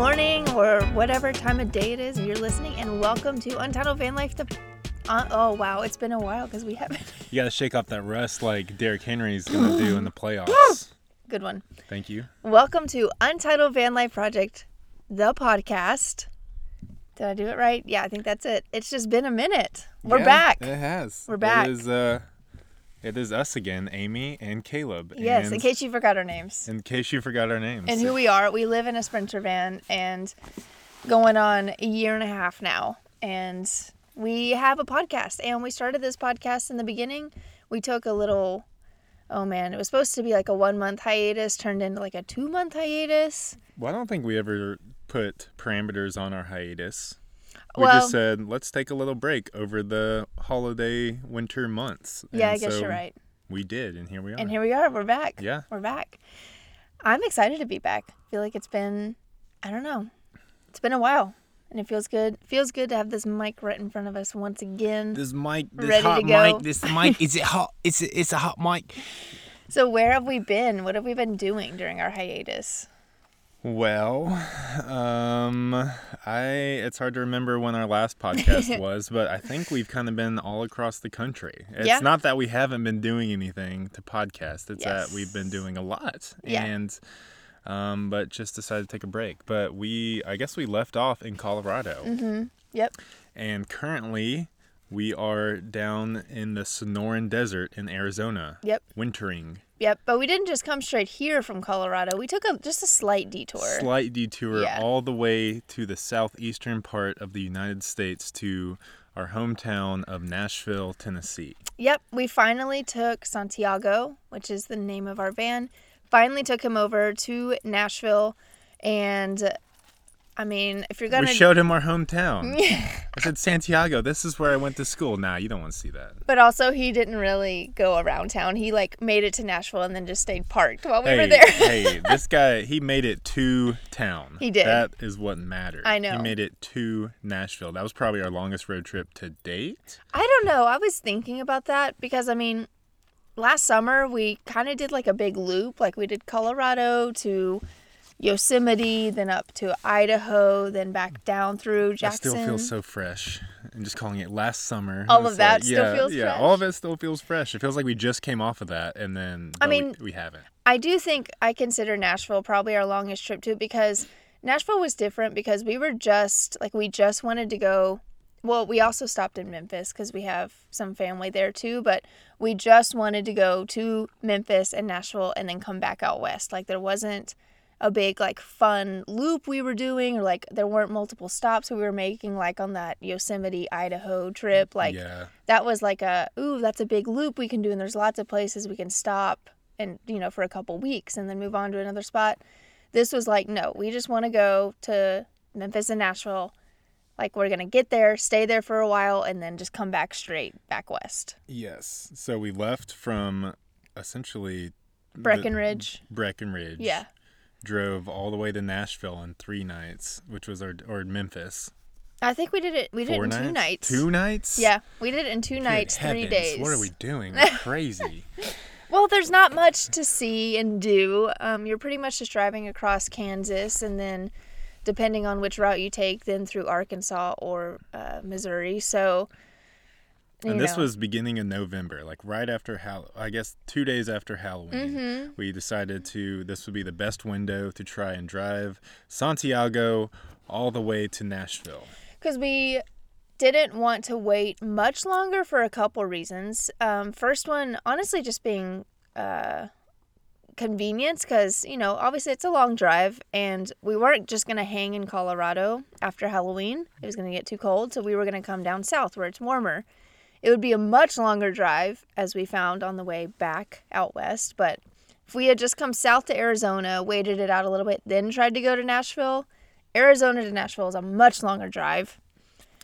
Yes, good morning or whatever time of day it is you're listening, and welcome to Untitled Van Life. The uh, oh wow, it's been a while because we haven't. You got to shake off that rust like Derrick Henry's going to do in the playoffs. good one. Thank you. Welcome to Untitled Van Life Project, the podcast. Did I do it right? Yeah, I think that's it. It's just been a minute. We're Yeah, back. It has. We're back. It is, uh, it is us again, Amy and Caleb. Yes, and in case you forgot our names. in case you forgot our names. and who we are. We live in a Sprinter van and going on a year and a half now. And we have a podcast. And we started this podcast in the beginning. We took a little, oh man, it was supposed to be like a one month hiatus, turned into like a two month hiatus. well, I don't think we ever put parameters on our hiatus. We Well- just said, let's take a little break over the holiday winter months. Yeah, And I guess so you're right. We did, and here we are. And here we are. We're back. Yeah. We're back. I'm excited to be back. I feel like it's been, I don't know, it's been a while. And it feels good. Feels good to have this mic right in front of us once again. This mic, this Ready hot to go. mic, this mic, is it hot? It's it's a hot mic. So where have we been? What have we been doing during our hiatus? Well, um, I it's hard to remember when our last podcast was, but I think we've kind of been all across the country. It's Yeah. not that we haven't been doing anything to podcast; it's that we've been doing a lot, Yeah. and um, but just decided to take a break. But we, I guess, we left off in Colorado, Mm-hmm. Yep. and currently we are down in the Sonoran Desert in Arizona, Yep. wintering. Yep. But we didn't just come straight here from Colorado. We took a just a slight detour. slight detour Yeah. all the way to the southeastern part of the United States to our hometown of Nashville, Tennessee. Yep. We finally took Santiago, which is the name of our van. Finally took him over to Nashville, and I mean, if you're gonna, We showed him our hometown. I said, Santiago, this is where I went to school. Nah, you don't want to see that. but also he didn't really go around town. He like made it to Nashville and then just stayed parked while we hey, were there. hey, this guy, he made it to town. He did. That is what mattered. I know. He made it to Nashville. That was probably our longest road trip to date. I don't know. I was thinking about that because I mean, last summer we kind of did like a big loop. Like we did Colorado to Yosemite, then up to Idaho, then back down through I Jackson. still feel so fresh. And just calling it last summer. All of that like, still yeah, feels yeah, fresh? all of it still feels fresh. It feels like we just came off of that, and then I but we- mean- we, haven't. I do think I consider Nashville probably our longest trip too because Nashville was different because we were just like we just wanted to go. Well, we also stopped in Memphis because we have some family there too, but we just wanted to go to Memphis and Nashville and then come back out west. Like there wasn't a big like fun loop we were doing or like there weren't multiple stops we were making like on that Yosemite Idaho trip mm, like yeah, that was like a ooh that's a big loop we can do and there's lots of places we can stop and you know for a couple weeks and then move on to another spot. This was like no we just want to go to memphis and nashville. Like we're gonna get there stay there for a while and then just come back straight back west. Yes. So we left from essentially breckenridge. Breckenridge. yeah Drove all the way to Nashville in three nights, which was our or Memphis. i think we did it we did Four it in nights. two nights Two nights. yeah we did it in two Good nights three days What are we doing? We're crazy. Well, there's not much to see and do. Um, you're pretty much just driving across Kansas, and then depending on which route you take, then through Arkansas or uh, Missouri. So, and this know. was beginning of November, like right after Hall. I guess two days after Halloween. Mm-hmm. We decided to. This would be the best window to try and drive Santiago all the way to Nashville. because we didn't want to wait much longer for a couple reasons. Um, first one, honestly, just being uh, convenience, because you know, obviously it's a long drive, and we weren't just gonna hang in Colorado after Halloween. It was gonna get too cold, so we were gonna come down south where it's warmer. It would be a much longer drive, as we found on the way back out west. But if we had just come south to Arizona, waited it out a little bit, then tried to go to Nashville, Arizona to Nashville is a much longer drive.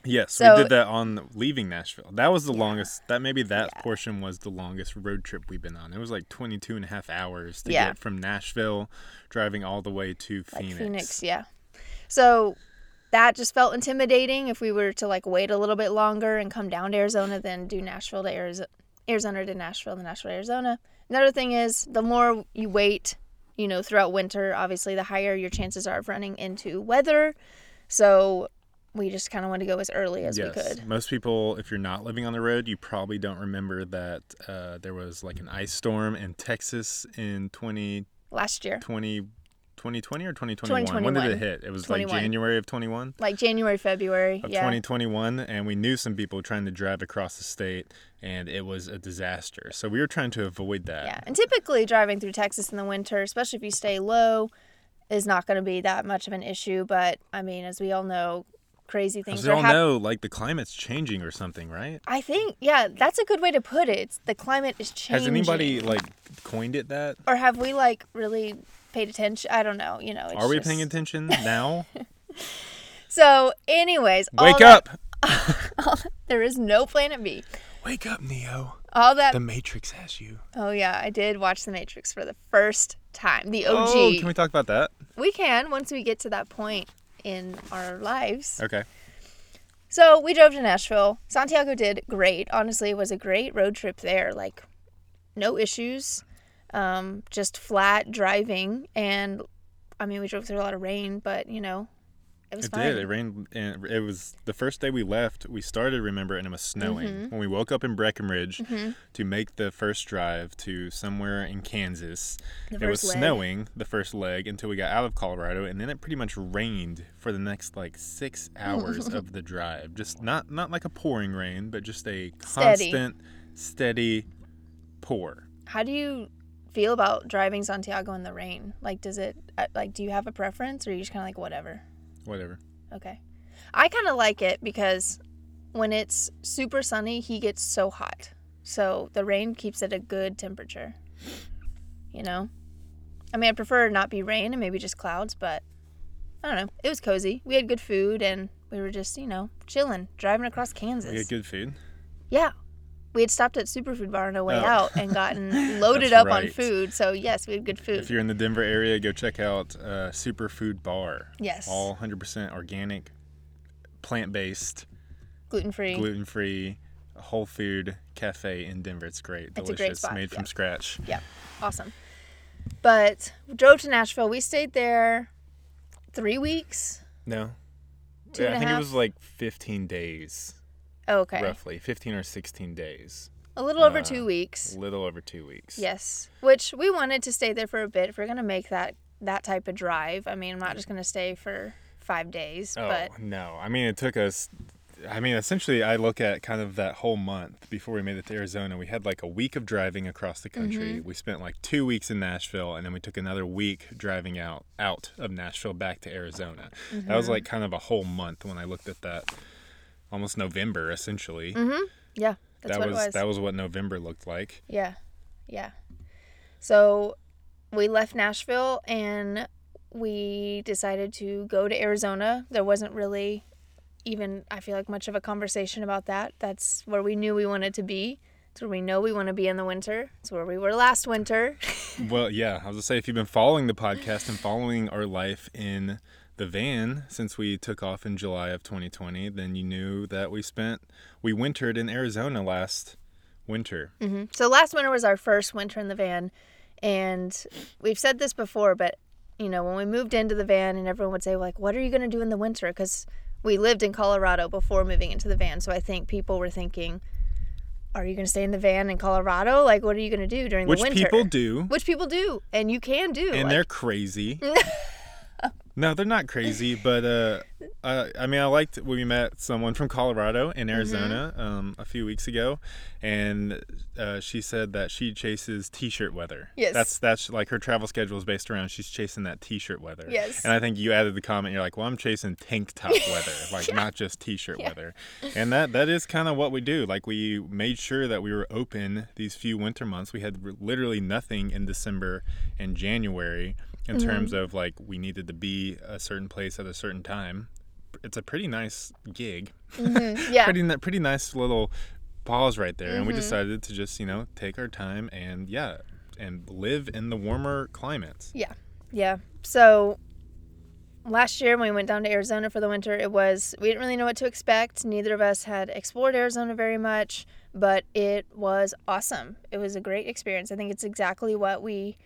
Yes, So- we did that on leaving Nashville. That was the longest. That maybe that portion was the longest road trip we've been on. It was like 22 and a half hours to Yeah. get from Nashville, driving all the way to like Phoenix. Phoenix. yeah. So that just felt intimidating if we were to like wait a little bit longer and come down to Arizona, then do Nashville to Arizona, Arizona to Nashville, then Nashville to Arizona. Another thing is the more you wait, you know, throughout winter, obviously, the higher your chances are of running into weather. So we just kind of wanted to go as early as we could. Most people, if you're not living on the road, you probably don't remember that uh, there was like an ice storm in Texas in 2020, Last year, 2020 or 2021. When did it hit? It was 21. like January of 21 like January, February. of yeah. 2021 and we knew some people trying to drive across the state and it was a disaster. So we were trying to avoid that. Yeah. And typically driving through Texas in the winter, especially if you stay low, is not going to be that much of an issue. But I mean, as we all know, crazy things Because we are all happening. know like the climate's changing or something, right? I think, yeah, that's a good way to put it. It's, the climate is changing. Has anybody like coined it that? or have we like really paid attention? I don't know. You know, it's Are we just- paying attention now? So, anyways, all Wake that- up! There is no Planet B. Wake up, Neo. All that. The Matrix has you. oh yeah, I did watch The Matrix for the first time. The OG. Oh, can we talk about that? we can once we get to that point in our lives. Okay. So we drove to Nashville. Santiago did great. Honestly, it was a great road trip there. Like, no issues. Um, just flat driving, and I mean, we drove through a lot of rain, but you know, it was It fine. did. It rained, and it was the first day we left. We started, remember, and it was snowing. Mm-hmm. When we woke up in Breckenridge to make the first drive to somewhere in Kansas, The it was leg. snowing the first leg until we got out of Colorado, and then it pretty much rained for the next like six hours of the drive. Just not not like a pouring rain, but just a Steady. constant, steady pour. How do you feel about driving Santiago in the rain? Like, does it uh, like? Do you have a preference, or are you just kind of like whatever? Whatever. Okay. I kind of like it because when it's super sunny, he gets so hot. So the rain keeps it a good temperature. You know? I mean, I prefer not be rain and maybe just clouds, but I don't know. It was cozy. We had good food and we were just, you know, chilling, driving across Kansas. We had good food. yeah. We had stopped at Superfood Bar on our way Oh. out and gotten loaded up on food. So, yes, we had good food. If you're in the Denver area, go check out uh, Superfood Bar. Yes. All 100% organic, plant based, Gluten free. gluten free, whole food cafe in Denver. It's great. It's a Delicious. great spot, Made from scratch. Yeah, awesome. But we drove to Nashville. We stayed there three weeks. No. Two yeah, I think it was like 15 days, okay, roughly. 15 or 16 days. a little over uh, two weeks. A little over two weeks. Yes, which we wanted to stay there for a bit. If we're gonna make that that type of drive, I mean, I'm not just gonna stay for five days, Oh, but no. I mean, it took us. I mean, essentially, I look at kind of that whole month before we made it to Arizona. We had like a week of driving across the country. Mm-hmm. We spent like two weeks in Nashville, and then we took another week driving out out of Nashville back to Arizona. That Mm-hmm. was like kind of a whole month when I looked at that. Almost November, essentially. Mm-hmm. yeah, that's that what was, was. that was what November looked like. Yeah, yeah. So we left Nashville and we decided to go to Arizona. There wasn't really even, I feel like, much of a conversation about that. That's where we knew we wanted to be. It's where we know we want to be in the winter. It's where we were last winter. Well, yeah, I was gonna say if you've been following the podcast and following our life in the van since we took off in July of 2020, then you knew that we spent we wintered in Arizona last winter. Mm-hmm. So last winter was our first winter in the van, and we've said this before, but you know when we moved into the van, and everyone would say like, "What are you going to do in the winter?" Because we lived in Colorado before moving into the van, so I think people were thinking, "Are you going to stay in the van in Colorado? Like, what are you going to do during Which the winter?" people do, Which people do, and you can do. and like- they're crazy. no, they're not crazy, but uh, uh, I mean, I liked when we met someone from Colorado in Arizona Mm-hmm. um, a few weeks ago, and uh, she said that she chases t-shirt weather. Yes. that's that's like her travel schedule is based around she's chasing that t-shirt weather. Yes. and I think you added the comment. You're like, well, I'm chasing tank top weather, like not just t-shirt weather, and that that is kind of what we do. Like we made sure that we were open these few winter months. We had r- literally nothing in December and January in Mm-hmm. terms of like we needed to be a certain place at a certain time. It's a pretty nice gig. Mhm, yeah, Pretty pretty nice little pause right there, Mm-hmm. and we decided to just you know take our time and yeah, and live in the warmer climates. Yeah. Yeah. So last year when we went down to Arizona for the winter, it was we didn't really know what to expect. Neither of us had explored Arizona very much, but it was awesome. It was a great experience. I think it's exactly what we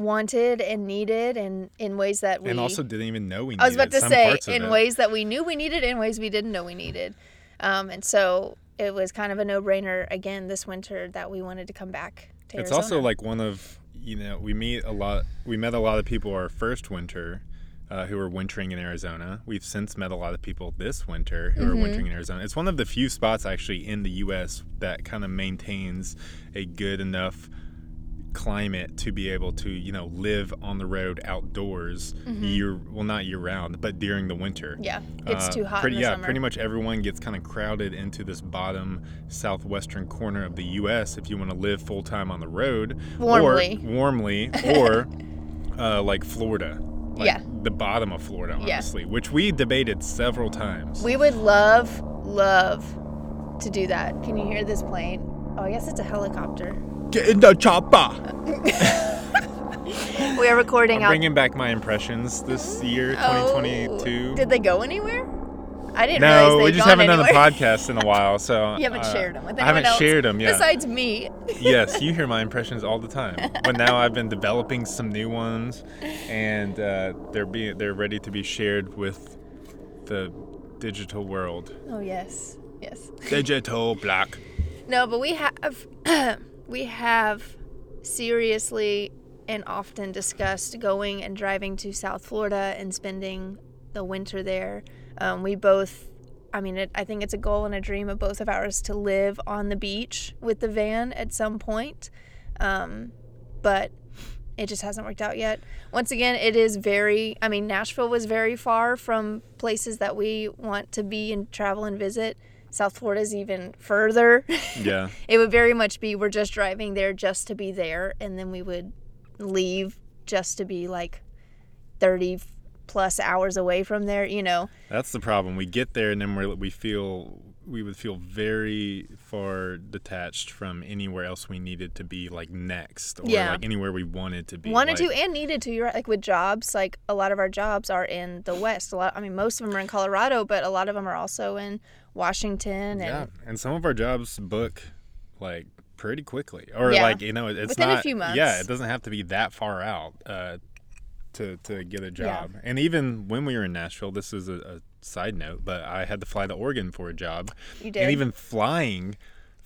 wanted and needed and in ways that we and also didn't even know we needed I was about to say in it. ways that we knew we needed, in ways we didn't know we needed. Um, and so it was kind of a no-brainer again this winter that we wanted to come back to it's Arizona. also like one of you know we meet a lot we met a lot of people our first winter uh, who were wintering in arizona we've since met a lot of people this winter who are Mm-hmm. wintering in arizona it's one of the few spots actually in the us that kind of maintains a good enough climate to be able to you know live on the road outdoors year well not year round but during the winter Mm-hmm. yeah, it's uh, too hot Pretty, yeah, summer. pretty much everyone gets kind of crowded into this bottom southwestern corner of the U.S. If you want to live full time on the road, Warmly. or warmly, or uh, like Florida, like Yeah. the bottom of Florida, Yeah. honestly, which we debated several times. We would love, love to do that. Can you hear this plane? Oh, I guess it's a helicopter. Get in the chopper. We are recording I'm out. bringing back my impressions this year, 2022. Oh, did they go anywhere? I didn't no, realize we they'd just haven't done anywhere. a podcast in a while, so You haven't uh, shared them with I haven't else shared them, yeah. Besides me. yes, you hear my impressions all the time. But now I've been developing some new ones, and uh, they're being they're ready to be shared with the digital world. Oh yes, yes. Digital black. No, but we have we have seriously and often discussed going and driving to South Florida and spending the winter there. Um, we both, I mean, it, I think it's a goal and a dream of both of ours to live on the beach with the van at some point. Um, but it just hasn't worked out yet. Once again, it is very, I mean, Nashville was very far from places that we want to be and travel and visit. South Florida is even further. Yeah. it would very much be we're just driving there just to be there, and then we would leave just to be like 30 plus hours away from there, you know. That's the problem. We get there and then we we feel we would feel very far detached from anywhere else we needed to be like next or Yeah. like anywhere we wanted to be. Wanted to and needed to. You're right. Like with jobs, like a lot of our jobs are in the West. A lot, I mean, most of them are in Colorado, but a lot of them are also in Washington and Yeah, and some of our jobs book like pretty quickly, or Yeah. like you know, it's Within a few months. Yeah, it doesn't have to be that far out uh, to to get a job. And even when we were in Nashville, this is a, a side note, but I had to fly to Oregon for a job, you did. and even flying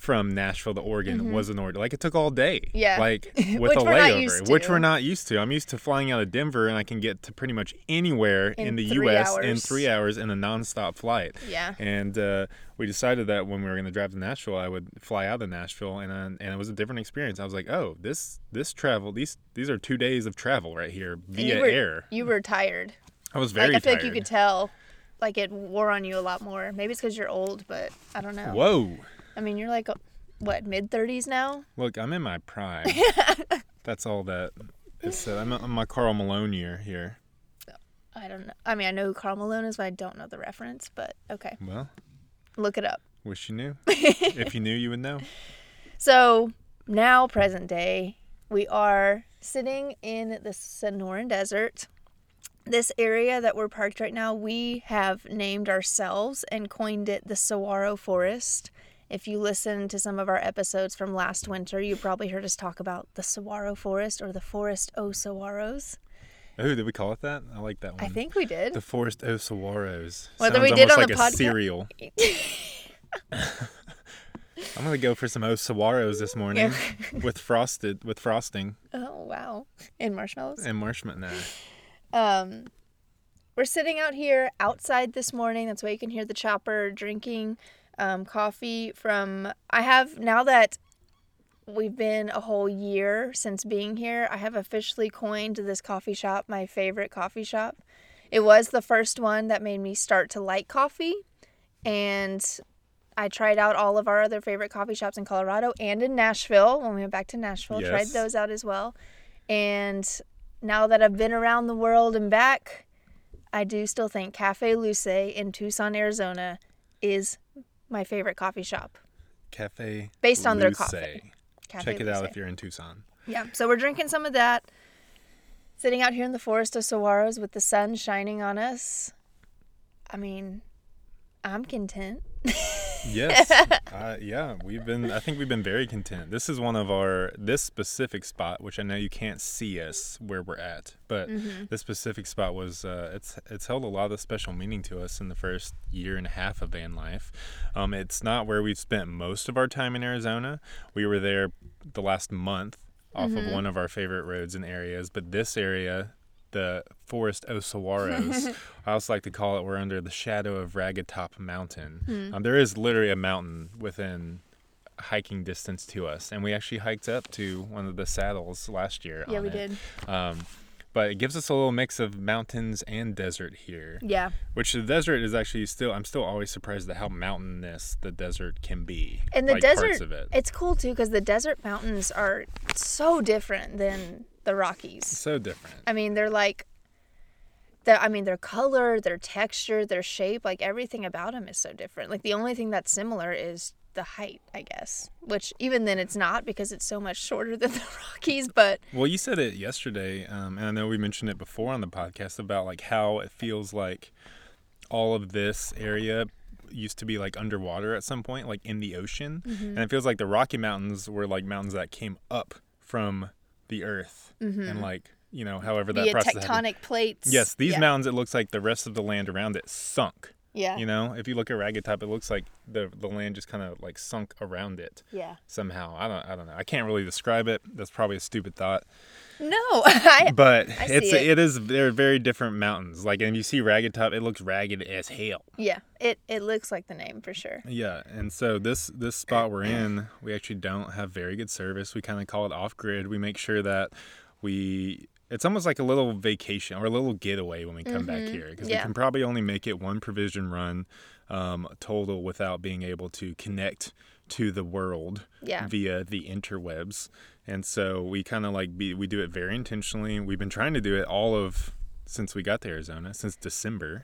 from Nashville to Oregon was an order. Like it took all day. Mm-hmm. Yeah. Like with a layover, which we're not used to. I'm used to flying out of Denver, and I can get to pretty much anywhere in, In the U.S. in three hours in a nonstop flight. yeah. And uh, we decided that when we were going to drive to Nashville, I would fly out of Nashville, and uh, and it was a different experience. I was like, oh, this this travel these these are two days of travel right here via you were, air. You were tired. I was very like I feel tired. like you could tell, like it wore on you a lot more. Maybe it's because you're old, but I don't know. Whoa! I mean, you're like, what, mid 30s now? Look, I'm in my prime. That's all that. It's uh, I'm, I'm my Karl Malone year here. I don't know. I mean, I know who Karl Malone is, but I don't know the reference. But okay, Well, look it up. wish you knew. if you knew, you would know. So now, present day, we are sitting in the Sonoran Desert. This area that we're parked right now, we have named ourselves and coined it the Saguaro Forest. If you listen to some of our episodes from last winter, you probably heard us talk about the Saguaro Forest or the Forest o Saguaros. Oh, did we call it that? I like that one. I think we did. the Forest of Saguaros. Whether Sounds we did on like the a cereal. I'm gonna go for some O Saguaros this morning with frosted with frosting oh wow! And marshmallows. and marshmallow. Um, we're sitting out here outside this morning. That's why you can hear the chopper drinking um, coffee from. I have now that we've been a whole year since being here. I have officially coined this coffee shop my favorite coffee shop. It was the first one that made me start to like coffee, and I tried out all of our other favorite coffee shops in Colorado and in Nashville when we went back to Nashville. Tried those out as well, and now that I've been around the world and back, I do still think Cafe Luce in Tucson, Arizona is my favorite coffee shop. Cafe. Based on their coffee. Cafe Check it out if you're in Tucson. Yeah, so we're drinking some of that, sitting out here in the forest of saguaros with the sun shining on us. I mean, I'm content. Yes. uh, yeah, we've been. I think we've been very content. This is one of our this specific spot, which I know you can't see us where we're at, but Mm-hmm. this specific spot was. Uh, it's it's held a lot of special meaning to us in the first year and a half of van life. Um, it's not where we've spent most of our time in Arizona. We were there the last month off Mm-hmm. of one of our favorite roads and areas, but this area. The Forest of Saguaros. I also like to call it we're under the shadow of Ragged Top Mountain. Hmm. Um, there is literally a mountain within hiking distance to us, and we actually hiked up to one of the saddles last year. Yeah, we it. did. Um, but it gives us a little mix of mountains and desert here. Yeah. Which the desert is actually still. I'm still always surprised at how mountainous the desert can be. And the like desert, parts of it. it's cool too because the desert mountains are so different than the Rockies. so different. I mean, they're like, the I mean, their color, their texture, their shape, like everything about them is so different. Like the only thing that's similar is the height, I guess. Which even then it's not because it's so much shorter than the Rockies. But Well, you said it yesterday, um, and I know we mentioned it before on the podcast about like how it feels like all of this area used to be like underwater at some point, like in the ocean, Mm-hmm. and it feels like the Rocky Mountains were like mountains that came up from the earth, and like you know, however that via process happened. Mm-hmm. tectonic plates. Yes, these yeah. mountains, it looks like the rest of the land around it sunk. Yeah. You know, if you look at Ragged Top, it looks like the the land just kind of like sunk around it Yeah. somehow. I don't I don't know. I can't really describe it. That's probably a stupid thought. No, I, But I it's it. it is they're very different mountains. Like and you see Ragged Top, it looks ragged as hell. yeah, it it looks like the name for sure. Yeah, and so this this spot we're in, we actually don't have very good service. We kind of call it off grid. We make sure that we it's almost like a little vacation or a little getaway when we come back here because Mm-hmm. Yeah. we can probably only make it one provision run um, total without being able to connect to the world Yeah. via the interwebs. And so we kind of like be we do it very intentionally. We've been trying to do it all of since we got to Arizona since December.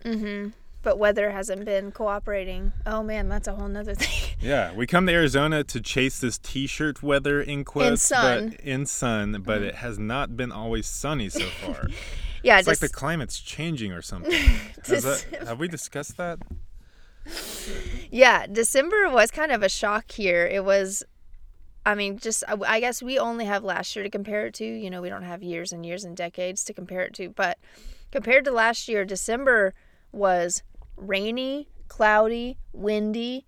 But weather hasn't been cooperating. Oh man, that's a whole nother thing. Yeah, we come to Arizona to chase this t-shirt weather in quotes, sun. Mm-hmm. but in sun, but it has not been always sunny so far. yeah, it's just like the climate's changing or something. That- have we discussed that? Yeah, December was kind of a shock here. It was, I mean, just, I- I guess we only have last year to compare it to. You know, we don't have years and years and decades to compare it to. But compared to last year, December was rainy, cloudy, windy.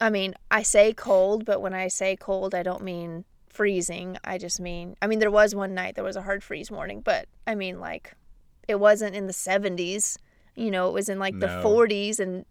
I mean, I say cold, but when I say cold, I don't mean freezing. I just mean, I mean, there was one night there was a hard freeze morning, but I mean, like, it wasn't in the 70s. You know, it was in like the 40s and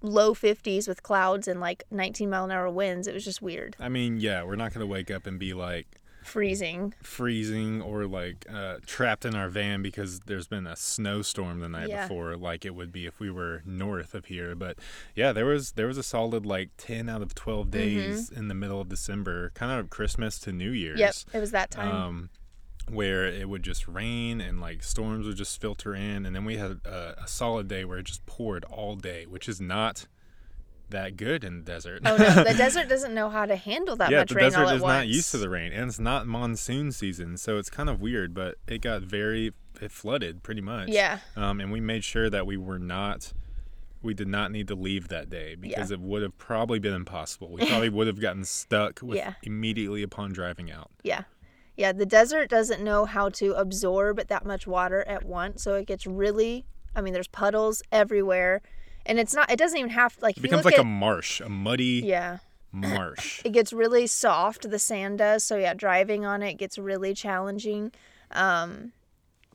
low 50s with clouds and like 19 mile an hour winds. It was just weird. I mean, yeah, we're not gonna wake up and be like Freezing. freezing or like uh, trapped in our van because there's been a snowstorm the night Yeah. before, like it would be if we were north of here. But yeah, there was there was a solid like ten out of twelve days in the middle of December, kind of Christmas to New Year's. Mm-hmm. Yep, it was that time. um, where it would just rain and like storms would just filter in, and then we had a, a solid day where it just poured all day, which is not that good in the desert. oh no, the desert doesn't know how to handle that yeah, much the rain desert all at is once. not used to the rain, and it's not monsoon season, so it's kind of weird. But it got very, it flooded pretty much. Yeah. Um, and we made sure that we were not. We did not need to leave that day because it would have probably been impossible. We probably would have gotten stuck with Yeah. immediately upon driving out. Yeah. Yeah, the desert doesn't know how to absorb that much water at once, so it gets really I mean there's puddles everywhere. And it's not it doesn't even have like It becomes like at, a marsh, a muddy Yeah. marsh. It gets really soft, the sand does, so yeah, driving on it gets really challenging. Um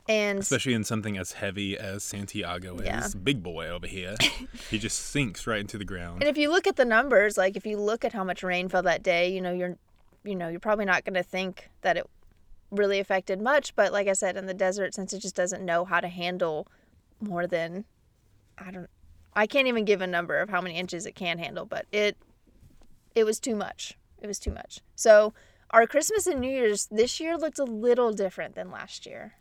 and Especially in something as heavy as Santiago is. Yeah. Big boy over here. he just sinks right into the ground. And if you look at the numbers, like if you look at how much rain fell that day, you know, you're you know, you're probably not going to think that it really affected much, but like I said in the desert since it just doesn't know how to handle more than I don't I can't even give a number of how many inches it can handle, but it it was too much. It was too much. So, our Christmas and New Year's this year looked a little different than last year.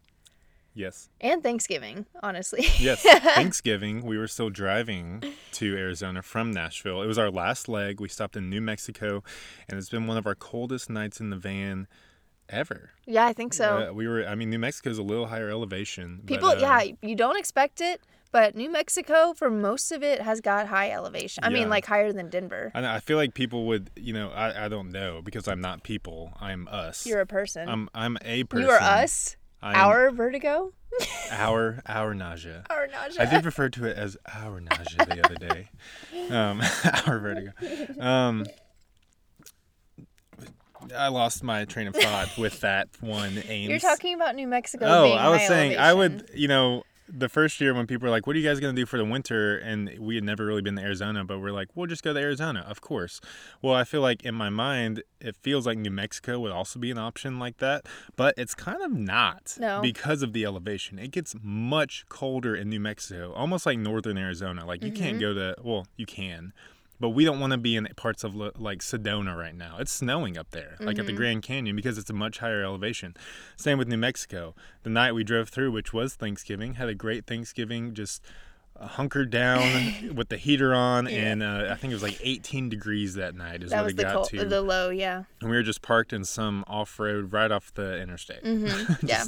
yes. And Thanksgiving, honestly. Yes, Thanksgiving, we were still driving to Arizona from Nashville. It was our last leg. We stopped in New Mexico, and it's been one of our coldest nights in the van ever. Yeah, I think so. Uh, we were. I mean, New Mexico's a little higher elevation. but, People, uh, yeah, you don't expect it, but New Mexico, for most of it, has got high elevation. I Yeah. mean, like higher than Denver. I, I feel like people would, you know, I, I don't know because I'm not people. I'm us. You're a person. I'm I'm a person. you are us. I'm Our vertigo. our our nausea. Our nausea. I did refer to it as our nausea the other day. Um, our vertigo. Um, I lost my train of thought with that one aim. You're talking about New Mexico. Oh, I was saying I would, you know, the first year when people were like, "What are you guys gonna do for the winter?" and we had never really been to Arizona, but we're like, "We'll just go to Arizona, of course." Well, I feel like in my mind, it feels like New Mexico would also be an option like that, but it's kind of not No. because of the elevation. It gets much colder in New Mexico, almost like northern Arizona. Like you can't Mm-hmm. go to, well, you can. But we don't want to be in parts of like Sedona right now. It's snowing up there, like Mm-hmm. at the Grand Canyon, because it's a much higher elevation. Same with New Mexico. The night we drove through, which was Thanksgiving, had a great Thanksgiving, just uh, hunkered down with the heater on, and uh, I think it was like 18 degrees that night is That what it got cold, to. the low, yeah. and we were just parked in some off-road right off the interstate. Mm-hmm. Yeah.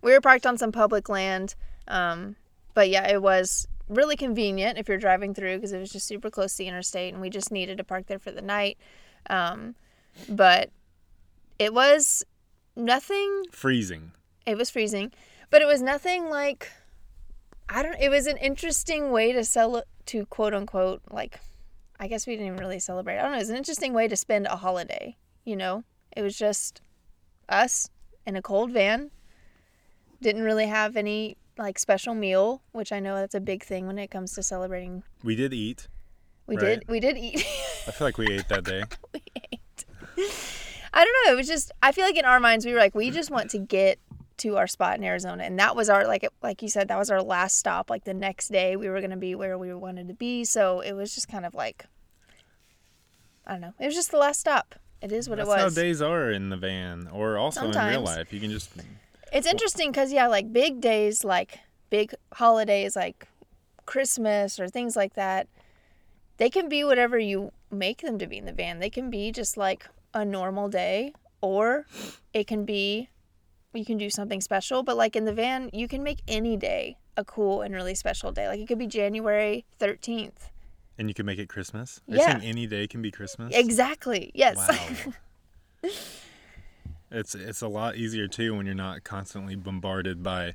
we were parked on some public land. Um, but yeah, it was really convenient if you're driving through because it was just super close to the interstate and we just needed to park there for the night. Um, but it was nothing, Freezing. it was freezing, but it was nothing like, I don't, it was an interesting way to sell to quote unquote, like, I guess we didn't even really celebrate. I don't know. It was an interesting way to spend a holiday, you know? It was just us in a cold van. Didn't really have any like special meal, which I know that's a big thing when it comes to celebrating. We did eat. We Right. did we did eat. I feel like we ate that day. We ate. I don't know. It was just I feel like in our minds we were like we just want to get to our spot in Arizona, and that was our like like you said that was our last stop. Like the next day we were gonna be where we wanted to be, so it was just kind of like I don't know. It was just the last stop. It is what That's it was. how days are in the van, or also in real life. You can just It's interesting because yeah, like big days, like big holidays, like Christmas or things like that, they can be whatever you make them to be in the van. They can be just like a normal day, or it can be you can do something special. But like in the van, you can make any day a cool and really special day. Like it could be January thirteenth. and you can make it Christmas. Are Yeah. any day can be Christmas? Exactly. Yes. Wow. it's it's a lot easier too when you're not constantly bombarded by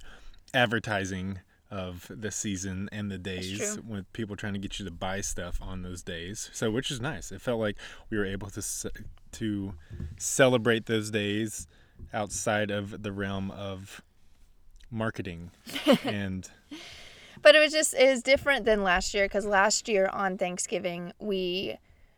advertising of the season and the days with people trying to get you to buy stuff on those days. So which is nice. It felt like we were able to to celebrate those days outside of the realm of marketing and But it was just it was different than last year because last year on Thanksgiving we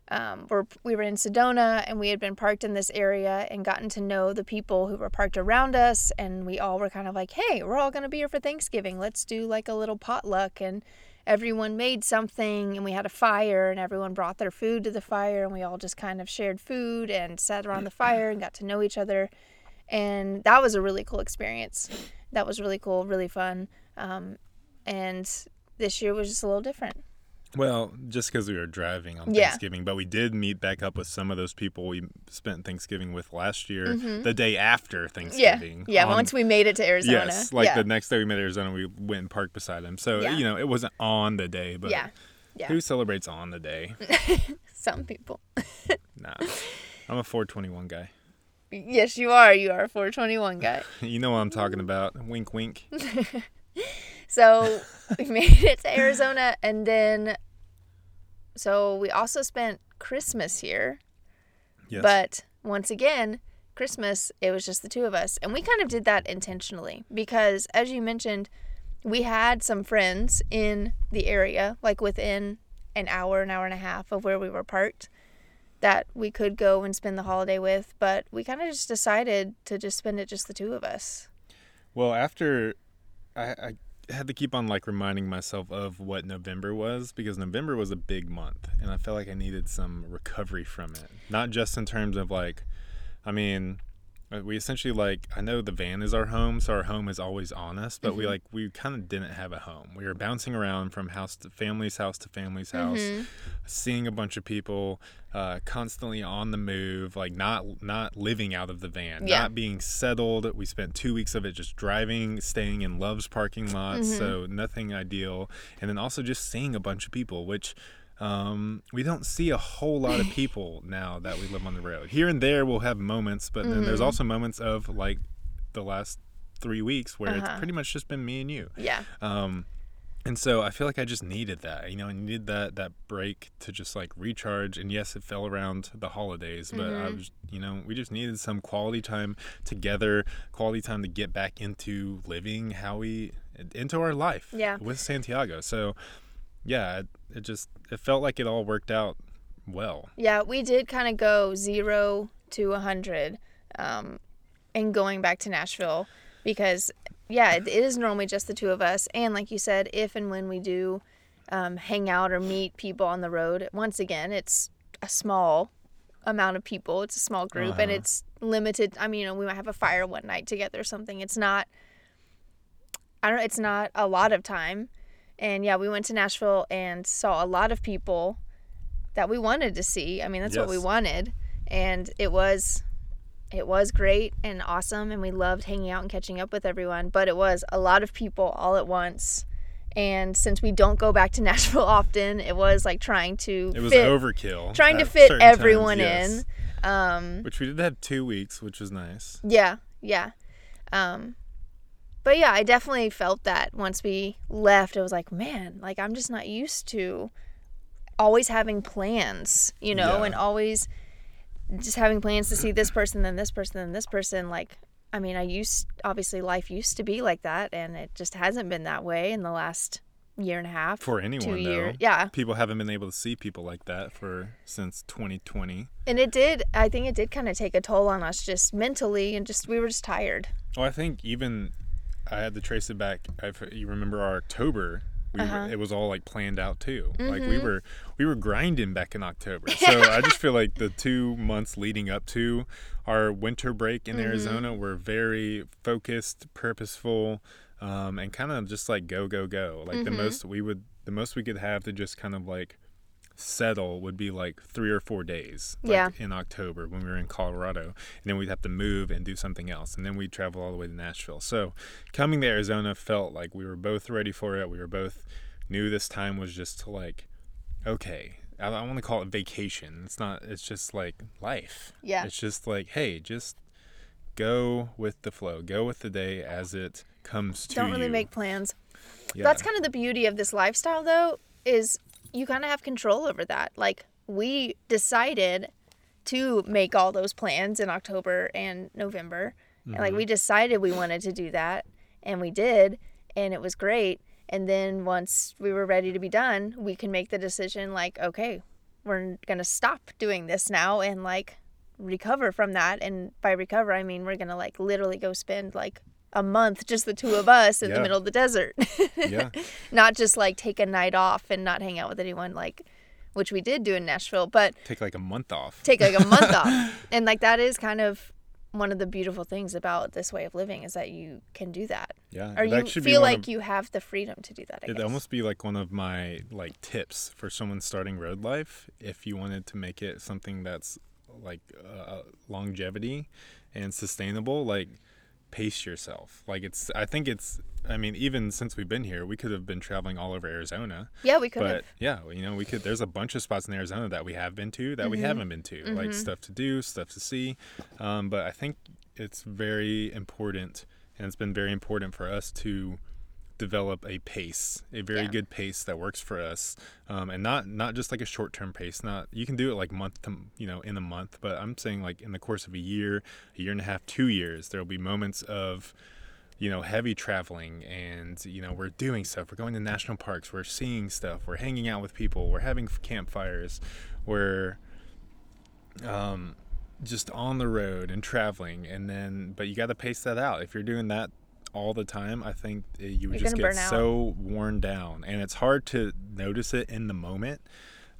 um, were we were in Sedona and we had been parked in this area and gotten to know the people who were parked around us and we all were kind of like, hey, we're all gonna be here for Thanksgiving. Let's do like a little potluck and everyone made something and we had a fire and everyone brought their food to the fire and we all just kind of shared food and sat around the fire and got to know each other and that was a really cool experience. That was really cool, really fun. Um, and this year was just a little different. Well, just because we were driving on Yeah. Thanksgiving, but we did meet back up with some of those people we spent Thanksgiving with last year, the day after Mm-hmm. Yeah, Thanksgiving. yeah. on- once we made it to Arizona, yes, like yeah, the next day we met Arizona, we went and parked beside him. So you know, it wasn't on the day, but yeah, yeah. who celebrates on the day? Some people. nah, I'm a 421 guy. Yes, you are. You are a 421 guy. You know what I'm talking about? Wink, wink. So we made it to Arizona, and then so we also spent Christmas here. Yes. But once again, Christmas, it was just the two of us. And we kind of did that intentionally because, as you mentioned, we had some friends in the area, like within an hour, an hour and a half of where we were parked, that we could go and spend the holiday with. But we kind of just decided to just spend it just the two of us. Well, after I, I had to keep on like reminding myself of what November was because November was a big month and I felt like I needed some recovery from it. Not just in terms of like, I mean, We essentially like I know the van is our home, so our home is always on us, but Mm-hmm. we like we kind of didn't have a home. We were bouncing around from house to family's house to family's house, Mm-hmm. seeing a bunch of people, uh, constantly on the move, like not not living out of the van, Yeah. not being settled. We spent two weeks of it just driving, staying in Love's parking lots, Mm-hmm. so nothing ideal, and then also just seeing a bunch of people, which. Um, we don't see a whole lot of people now that we live on the road. Here and there, we'll have moments, but then Mm-hmm. there's also moments of like the last three weeks where Uh-huh. it's pretty much just been me and you. Yeah. Um, and so I feel like I just needed that. You know, I needed that that break to just like recharge. And yes, it fell around the holidays, but I Mm-hmm. was, you know, we just needed some quality time together, quality time to get back into living how we into our life. Yeah. With Santiago. So, yeah, it, it just it felt like it all worked out well. Yeah, we did kind of go zero to a hundred, um, and going back to Nashville because yeah, it, it is normally just the two of us, and like you said, if and when we do um, hang out or meet people on the road, once again, it's a small amount of people. It's a small group, and Uh-huh. it's limited. I mean, you know, we might have a fire one night together or something. It's not. I don't. It's not a lot of time, and yeah, we went to Nashville and saw a lot of people that we wanted to see. I mean, that's what we wanted, and it was it was great and awesome and we loved hanging out and catching up with everyone, but it was a lot of people all at once. And since we don't go back to Nashville often, it was like trying to It was fit, overkill. trying to fit certain times, everyone yes. in. Um Which we did have two weeks, which was nice. yeah, yeah. Um but yeah, I definitely felt that once we left, it was like, man, like I'm just not used to always having plans, you know, Yeah. and always just having plans to see this person, then this person, then this person. Like, I mean, I used, obviously, life used to be like that, and it just hasn't been that way in the last year and a half. For anyone, though. year- yeah. People haven't been able to see people like that for since 2020. And it did, I think it did kind of take a toll on us just mentally, and just, we were just tired. Well, I think even I had to trace it back. If you remember our October, we Uh-huh. were, it was all like planned out too. Like we Mm-hmm. were we were grinding back in October. So I just feel like the two months leading up to our winter break in Mm-hmm. Arizona were very focused, purposeful, um, and kind of just like go go go. Like the Mm-hmm. most we would the most we could have to just kind of like settle would be like three or four days like Yeah. in october when we were in colorado and then we'd have to move and do something else and then we'd travel all the way to nashville so coming to arizona felt like we were both ready for it we were both knew this time was just to like okay i, I want to call it vacation it's not it's just like life Yeah. it's just like hey just go with the flow go with the day as it comes to Don't really you. make plans. yeah. That's kind of the beauty of this lifestyle, though, is you kind of have control over that. Like, we decided to make all those plans in October and November. And, like, mm-hmm. we decided we wanted to do that, and we did, and it was great. And then once we were ready to be done, we can make the decision, like, okay, we're going to stop doing this now and, like, recover from that. And by recover, I mean we're going to, like, literally go spend, like, a month, just the two of us in the middle of the desert. yeah not just like take a night off and not hang out with anyone like which we did do in Nashville, but take like a month off take like a month off. And like that is kind of one of the beautiful things about this way of living is that you can do that. yeah Or you feel like of- you have the freedom to do that. I It'd guess. almost be like one of my like tips for someone starting road life if you wanted to make it something that's like uh, longevity and sustainable like pace yourself like it's i think it's i mean even since we've been here we could have been traveling all over arizona yeah, we could but have. yeah you know we could there's a bunch of spots in arizona that we have been to that we Mm-hmm. haven't been to like stuff to do stuff to see um, but i think it's very important and it's been very important for us to develop a pace a very Yeah. good pace that works for us um, and not not just like a short-term pace not you can do it like month to you know in a month but i'm saying like in the course of a year a year and a half two years there will be moments of you know, heavy traveling and, you know, we're doing stuff. We're going to national parks. We're seeing stuff. We're hanging out with people. We're having campfires. We're um, just on the road and traveling. And then, but you got to pace that out. If you're doing that all the time, I think you would You're just get so worn down. And it's hard to notice it in the moment.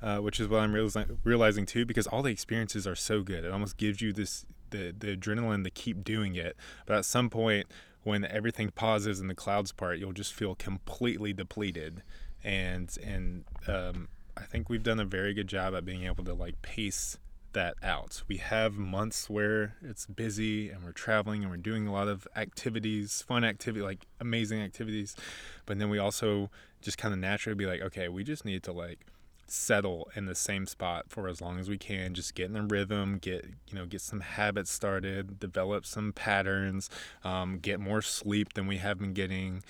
Uh, which is what I'm realizing, realizing too, because all the experiences are so good. It almost gives you this the the adrenaline to keep doing it. But at some point, when everything pauses and the clouds part, you'll just feel completely depleted, and and um, I think we've done a very good job at being able to like pace that out. We have months where it's busy and we're traveling and we're doing a lot of activities, fun activity, like amazing activities. But then we also just kind of naturally be like, okay, we just need to like settle in the same spot for as long as we can just get in a rhythm get you know get some habits started develop some patterns um, get more sleep than we have been getting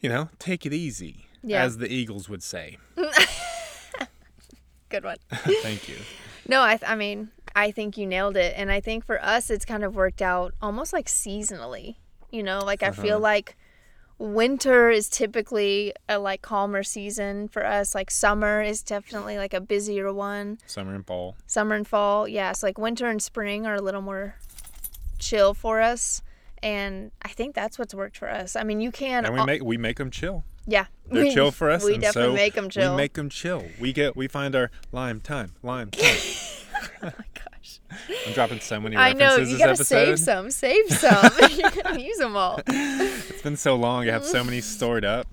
you know take it easy Yeah. as the eagles would say Good one. thank you No, I, th- I mean, I think you nailed it. And I think for us, it's kind of worked out almost like seasonally. You know, like I feel Uh-huh. like winter is typically a like calmer season for us. Like summer is definitely like a busier one. summer and fall Summer and fall, yeah. So like winter and spring are a little more chill for us. And I think that's what's worked for us. I mean, you can, and we make we make them chill yeah, they're we- chill for us We and definitely so make them chill. we make them chill we get we find our lime time lime time oh my gosh. i'm dropping so many I know you gotta episode save some, save some. You're gonna use them all. it's been so long i have so many stored up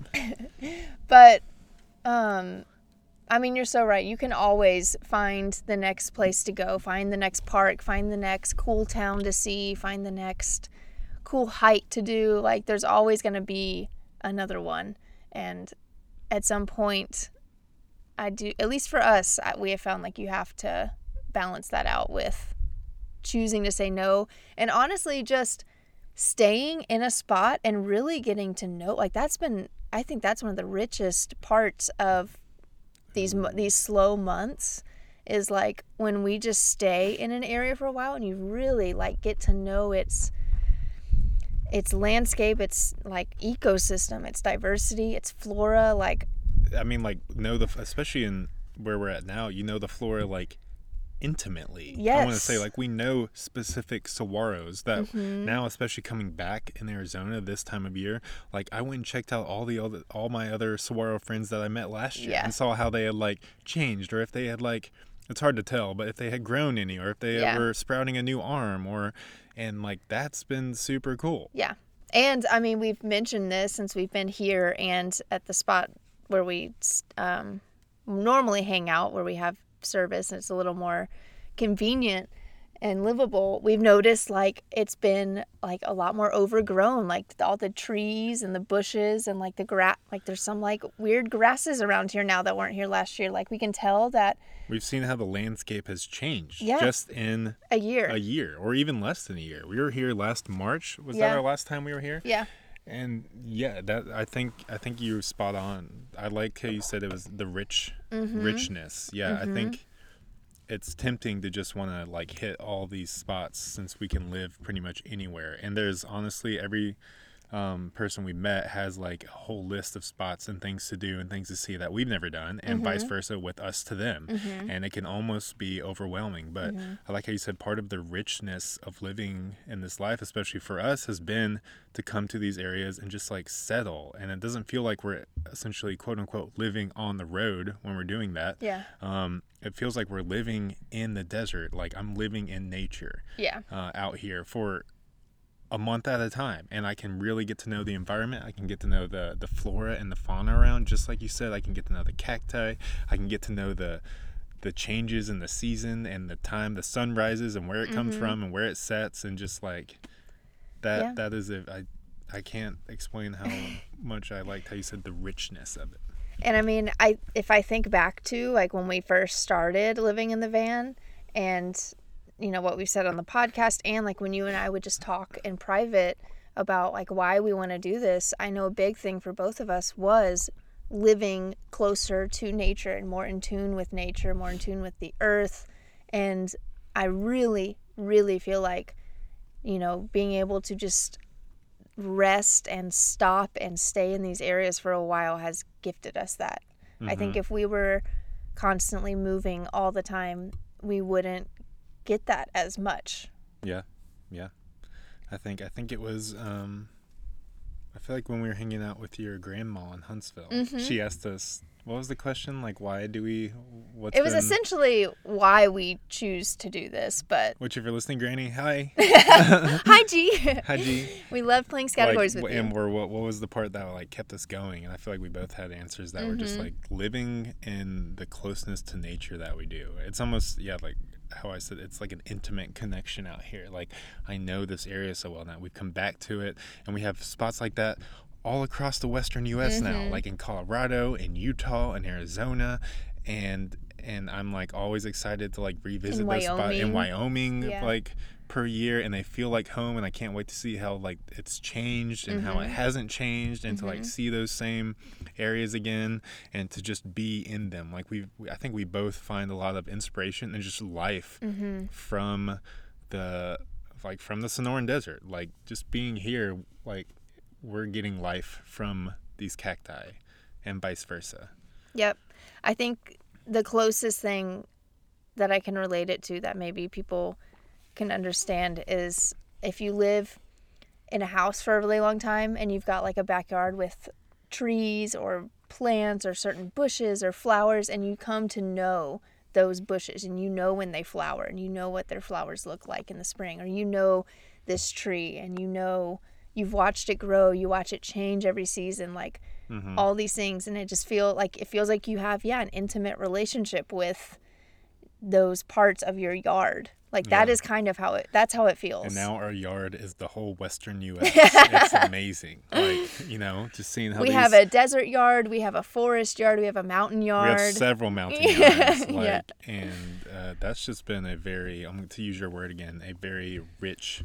But um I mean you're so right. You can always find the next place to go, find the next park, find the next cool town to see, find the next cool hike to do. Like there's always going to be another one. And at some point I do at least for us, we have found like you have to balance that out with choosing to say no. And honestly just staying in a spot and really getting to know like that's been I think that's one of the richest parts of these these slow months is like when we just stay in an area for a while and you really like get to know its its landscape, its like ecosystem, its diversity, its flora, like I mean, like know the especially in where we're at now, you know the flora like intimately. Yes. I want to say like we know specific saguaros that Mm-hmm. now, especially coming back in Arizona this time of year. Like I went and checked out all the other all my other saguaro friends that I met last year Yeah. and saw how they had like changed or if they had like it's hard to tell, but if they had grown any or if they Yeah. were sprouting a new arm or and like that's been super cool. Yeah. And I mean, we've mentioned this since we've been here and at the spot where we um, normally hang out, where we have service and it's a little more convenient and livable. We've noticed like it's been like a lot more overgrown, like all the trees and the bushes and like the grass. Like there's some like weird grasses around here now that weren't here last year. Like we can tell that We've seen how the landscape has changed Yeah. just in a year. a year or even less than a year. We were here last March. Was Yeah. that our last time we were here? yeah. And yeah, that I think I think you were spot on. I like how you said it was the rich Mm-hmm. richness. Yeah, I think it's tempting to just want to like hit all these spots since we can live pretty much anywhere. And there's honestly every um, person we met has like a whole list of spots and things to do and things to see that we've never done, and Mm-hmm. vice versa with us to them. And it can almost be overwhelming. But Mm-hmm. I like how you said part of the richness of living in this life, especially for us, has been to come to these areas and just like settle. And it doesn't feel like we're essentially quote unquote living on the road when we're doing that. Yeah. Um, it feels like we're living in the desert. Like I'm living in nature Yeah. uh, out here for a month at a time and i can really get to know the environment. I can get to know the the flora and the fauna around just like you said. I can get to know the cacti. I can get to know the the changes in the season and the time the sun rises and where it comes mm-hmm. from and where it sets and just like that Yeah. that is it i i can't explain how much i liked how you said the richness of it. And I mean, I if I think back to like when we first started living in the van and you know what we've said on the podcast and like when you and I would just talk in private about like why we want to do this, I know a big thing for both of us was living closer to nature and more in tune with nature, more in tune with the earth. And I really, really feel like, you know, being able to just rest and stop and stay in these areas for a while has gifted us that. I think mm-hmm. if we were constantly moving all the time, we wouldn't get that as much. Yeah, yeah. I think I think it was um, I feel like when we were hanging out with your grandma in Huntsville, Mhm. she asked us, "What was the question? Like, why do we? What's It was been- essentially why we choose to do this, but Which, if you're listening, Granny, hi, hi G. hi G. we love playing Like, categories with wh- you. and we're, what, what was the part that like kept us going? And I feel like we both had answers that were just Mhm. like living in the closeness to nature that we do. It's almost yeah, like how I said, it's like an intimate connection out here. Like I know this area so well now. We've come back to it, and we have spots like that all across the western U.S. now, Mhm. like in Colorado, in Utah, in Arizona, and and I'm like always excited to like revisit those spots in Wyoming. Wyoming, Yeah. like per year, and they feel like home, and I can't wait to see how like it's changed and how it Mhm. hasn't changed, and to like Mhm. see those same areas again, and to just be in them. Like we, I think we both find a lot of inspiration and just life hmm from the like from the Sonoran Desert. Like just being here, like we're getting life from these cacti, and vice versa. Yep. I think the closest thing that I can relate it to that maybe people can understand is if you live in a house for a really long time and you've got like a backyard with trees or plants or certain bushes or flowers and you come to know those bushes and you know when they flower and you know what their flowers look like in the spring or you know this tree and you know you've watched it grow you watch it change every season like Mhm. all these things and it just feel like it feels like you have yeah an intimate relationship with those parts of your yard like that Yeah. is kind of how it that's how it feels And now our yard is the whole western U.S. it's amazing. Like you know, just seeing how we these, have a desert yard we have a forest yard we have a mountain yard. we have several mountain yards. Like, yeah. and uh, that's just been a very, I'm going to use your word again, a very rich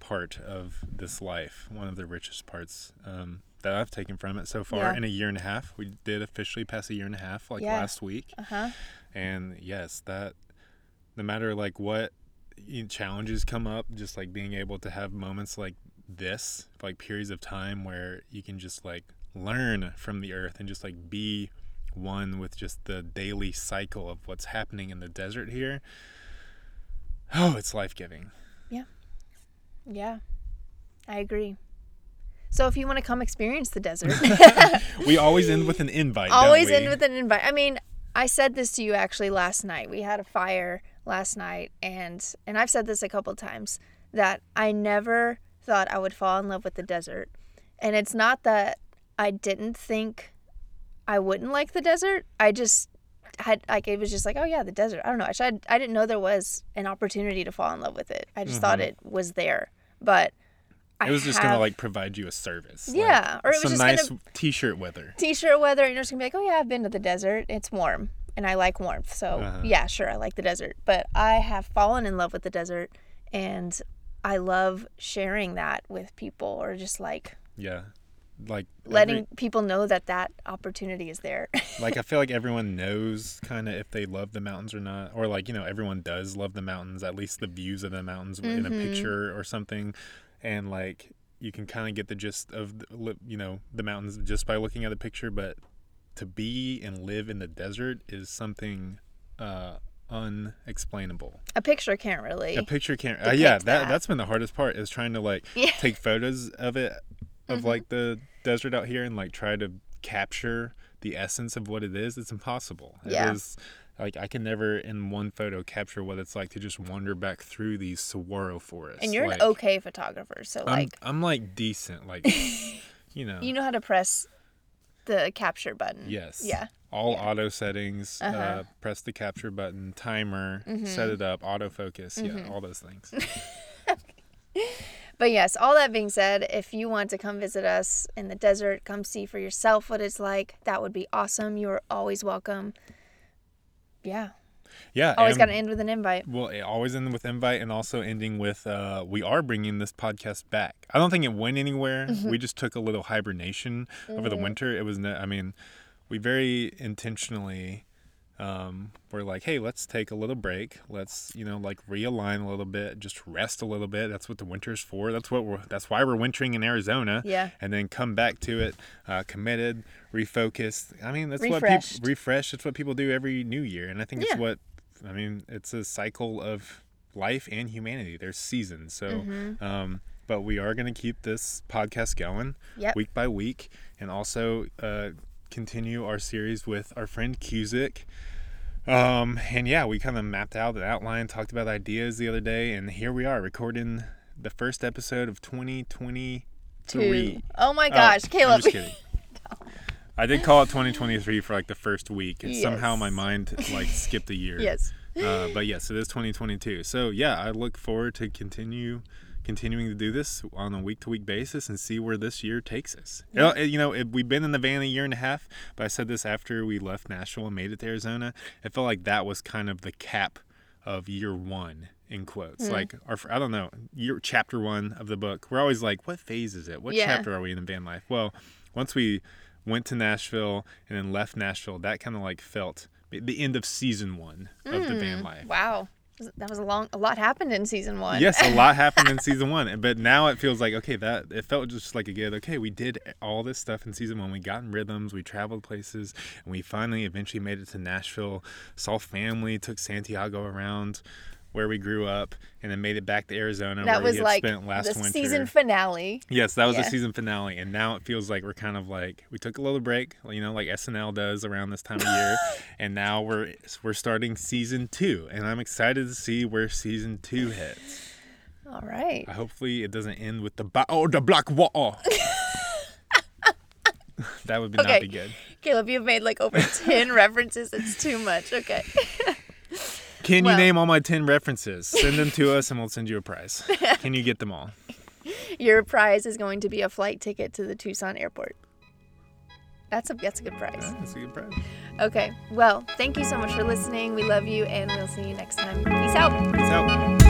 part of this life. One of the richest parts um, that I've taken from it so far Yeah. in a year and a half. We did officially pass a year and a half, like Yeah. last week. uh-huh and yes that no matter like what challenges come up just like being able to have moments like this like periods of time where you can just like learn from the earth and just like be one with just the daily cycle of what's happening in the desert here oh it's life-giving yeah Yeah. i agree so if you want to come experience the desert we always end with an invite always end with an invite. I mean, I said this to you actually last night. We had a fire last night, and and I've said this a couple times that I never thought I would fall in love with the desert, and it's not that I didn't think I wouldn't like the desert. I just had like it was just like oh yeah the desert. I don't know. I should, I didn't know there was an opportunity to fall in love with it. I just thought Mhm. it was there, but. I it was just gonna like provide you a service like, Yeah, or it was some just nice gonna- t-shirt weather t-shirt weather and you're just gonna be like oh yeah i've been to the desert it's warm and i like warmth so Uh-huh. yeah sure i like the desert but i have fallen in love with the desert and i love sharing that with people or just like yeah like letting every- people know that that opportunity is there like I feel like everyone knows kind of if they love the mountains or not, or like you know everyone does love the mountains, at least the views of the mountains in a Mhm. picture or something, and like you can kind of get the gist of the, you know the mountains just by looking at the picture, but to be and live in the desert is something uh, unexplainable. a picture can't really A picture can't. Uh, yeah, that that. that's been the hardest part is trying to like yeah take photos of it of Mhm. like the desert out here and like try to capture the essence of what it is it's impossible Yeah. it is like i can never in one photo capture what it's like to just wander back through these saguaro forests and you're like, an okay photographer so I'm, like I'm like decent like you know you know how to press the capture button yes yeah all Yeah. auto settings uh Uh-huh. press the capture button timer set Mhm. Set it up autofocus yeah Mhm. all those things But yes, all that being said, if you want to come visit us in the desert, come see for yourself what it's like, that would be awesome. You are always welcome. Yeah. Yeah Always got to end with an invite. Well, it always end with invite and also ending with uh, we are bringing this podcast back. I don't think it went anywhere. Mm-hmm. We just took a little hibernation over the winter. It was, I mean, we very intentionally um, were like, hey, let's take a little break. Let's you know like realign a little bit, just rest a little bit. That's what the winter's for. That's what we're. That's why we're wintering in Arizona. Yeah. And then come back to it, uh, committed, refocused. I mean, that's what people refresh. It's what people do every New Year, and I think Yeah. it's what I mean, it's a cycle of life and humanity. There's seasons. So Mhm. um, but we are going to keep this podcast going Yep. week by week and also uh, continue our series with our friend Cusick. Um, and yeah, we kind of mapped out the outline, talked about ideas the other day, and here we are recording the first episode of 2023. Two. Oh my Oh, gosh, I'm Caleb. just kidding. I did call it 2023 for like the first week, and somehow my mind like skipped a year. yes. Uh, but yes, it is 2022. So yeah, I look forward to continue continuing to do this on a week to week basis and see where this year takes us. You know, You know, it, we've been in the van a year and a half, but I said this after we left Nashville and made it to Arizona. It felt like that was kind of the cap of year one in quotes. Hmm. Like our, I don't know, year chapter one of the book. We're always like, what phase is it? What Yeah. chapter are we in the van life? Well, once we went to Nashville and then left Nashville, that kind of like felt the end of season one of the van hmm. life. Wow. That was a long. A lot happened in season one. Yes, a lot happened in season one, but now it feels like okay. That it felt just like a good. Okay, we did all this stuff in season one. We got in rhythms. We traveled places, and we finally eventually made it to Nashville. Saw family. Took Santiago around where we grew up, and then made it back to Arizona that where was like spent last the winter. season finale. Yes, that was Yeah. the season finale, and now it feels like we're kind of like we took a little break, you know, like SNL does around this time of year, and now we're we're starting season two, and I'm excited to see where season two hits. All right. Hopefully, it doesn't end with the ba- oh the black wall. that would be Okay. not be good. Caleb, you've made like over 10 references. It's too much. Okay. Can Well- you name all my ten references? Send them to us, and we'll send you a prize. Can you get them all? Your prize is going to be a flight ticket to the Tucson airport. That's a that's a good prize. Yeah, that's a good prize. Okay. Well, thank you so much for listening. We love you and we'll see you next time. Peace out. Peace out.